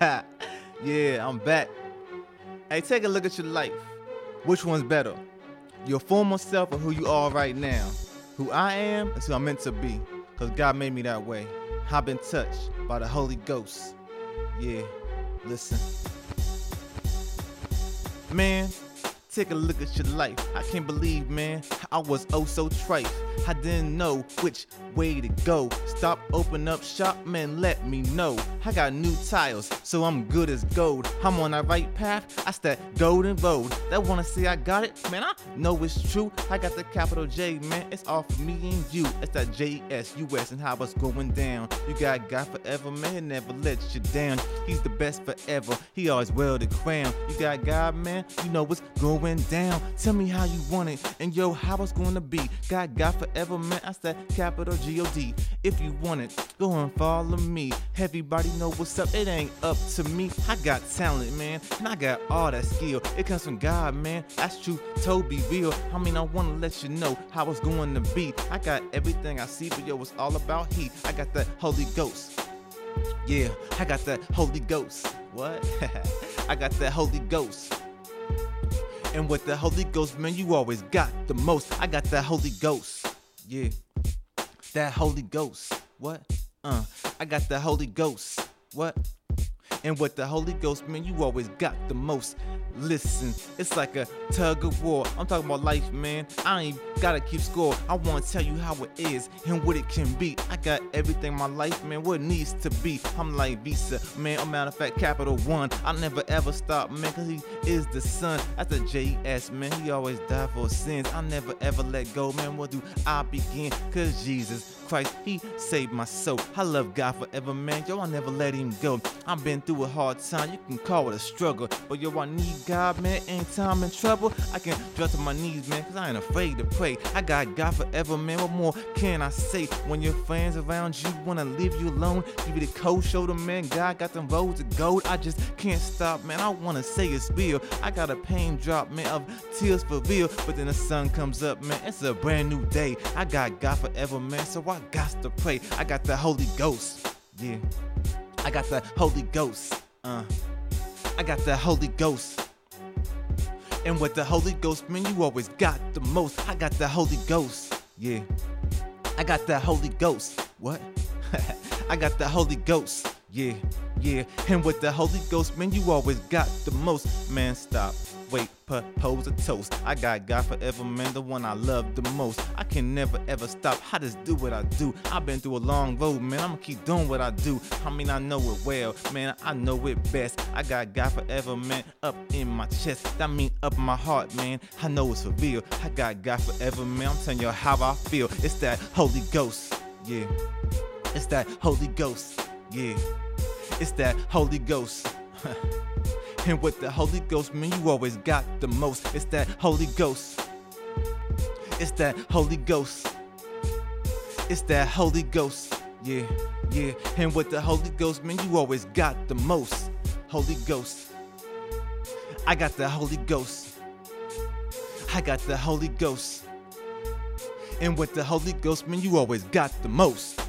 yeah, I'm back. Hey, take a look at your life. Which one's better? Your former self or who you are right now? Who I am is who I'm meant to be. Cause God made me that way. I've been touched by the Holy Ghost. Yeah, listen. Man, Take a look at your life. I can't believe, man, I was oh so trite. I didn't know which way to go. Stop, open up shop, man, let me know. I got new tires, so I'm good as gold. I'm on the right path, that's that golden road. That wanna say I got it, man, I know it's true. I got the capital J, man, it's all for me and you. It's that JSUS and how it's going down. You got God forever, man, never lets you down. He's the best forever, he always well the crown. You got God, man, you know what's going going down. Tell me how you want it, and yo, how it's gonna be. God, God forever, man. I said capital G O D. If you want it, go and follow me. Everybody know what's up. It ain't up to me. I got talent, man, and I got all that skill. It comes from God, man. That's true. Toby real. I mean, I wanna let you know how it's going to be. I got everything I see, but yo, it's all about He. I got that Holy Ghost. Yeah, I got that Holy Ghost. What? I got that Holy Ghost. And with the Holy Ghost, man, you always got the most. I got that Holy Ghost. Yeah. That Holy Ghost. What? Uh, I got the Holy Ghost. What? And with the Holy Ghost, man, you always got the most. Listen, it's like a tug of war. I'm talking about life, man. I ain't gotta keep score. I wanna tell you how it is and what it can be. I got everything my life, man, what needs to be. I'm like Visa, man. I'm matter of fact, Capital One. I never ever stop, man, cause he is the son. That's a JS, man. He always died for sins. I never ever let go, man. What do I begin? Cause Jesus Christ, He saved my soul. I love God forever, man. Yo, I never let Him go. I've been through a hard time, you can call it a struggle. But yo, I need God, man. Anytime in trouble, I can drop to my knees, man, cause I ain't afraid to pray. I got God forever, man. What more can I say? When your friends around you wanna leave you alone, give you the cold shoulder, man. God got them roads of gold. I just can't stop, man. I wanna say it's real. I got a pain drop, man, of tears for real. But then the sun comes up, man. It's a brand new day. I got God forever, man. So I got to pray. I got the Holy Ghost. Yeah. I got the Holy Ghost. Uh. I got the Holy Ghost. And with the Holy Ghost, man, you always got the most. I got the Holy Ghost. Yeah. I got the Holy Ghost. What? I got the Holy Ghost. Yeah, yeah. And with the Holy Ghost, man, you always got the most. Man, stop wait, propose a toast. I got God forever, man, the one I love the most. I can never ever stop. I just do what I do. I've been through a long road, man. I'ma keep doing what I do. I mean, I know it well, man. I know it best. I got God forever, man, up in my chest. That mean up my heart, man. I know it's for real. I got God forever, man. I'm telling you how I feel. It's that Holy Ghost, yeah. It's that Holy Ghost, yeah. It's that Holy Ghost. And with the Holy Ghost, man, you always got the most. It's that Holy Ghost. It's that Holy Ghost. It's that Holy Ghost. Yeah, yeah. And with the Holy Ghost, man, you always got the most. Holy Ghost. I got the Holy Ghost. I got the Holy Ghost. And with the Holy Ghost, man, you always got the most.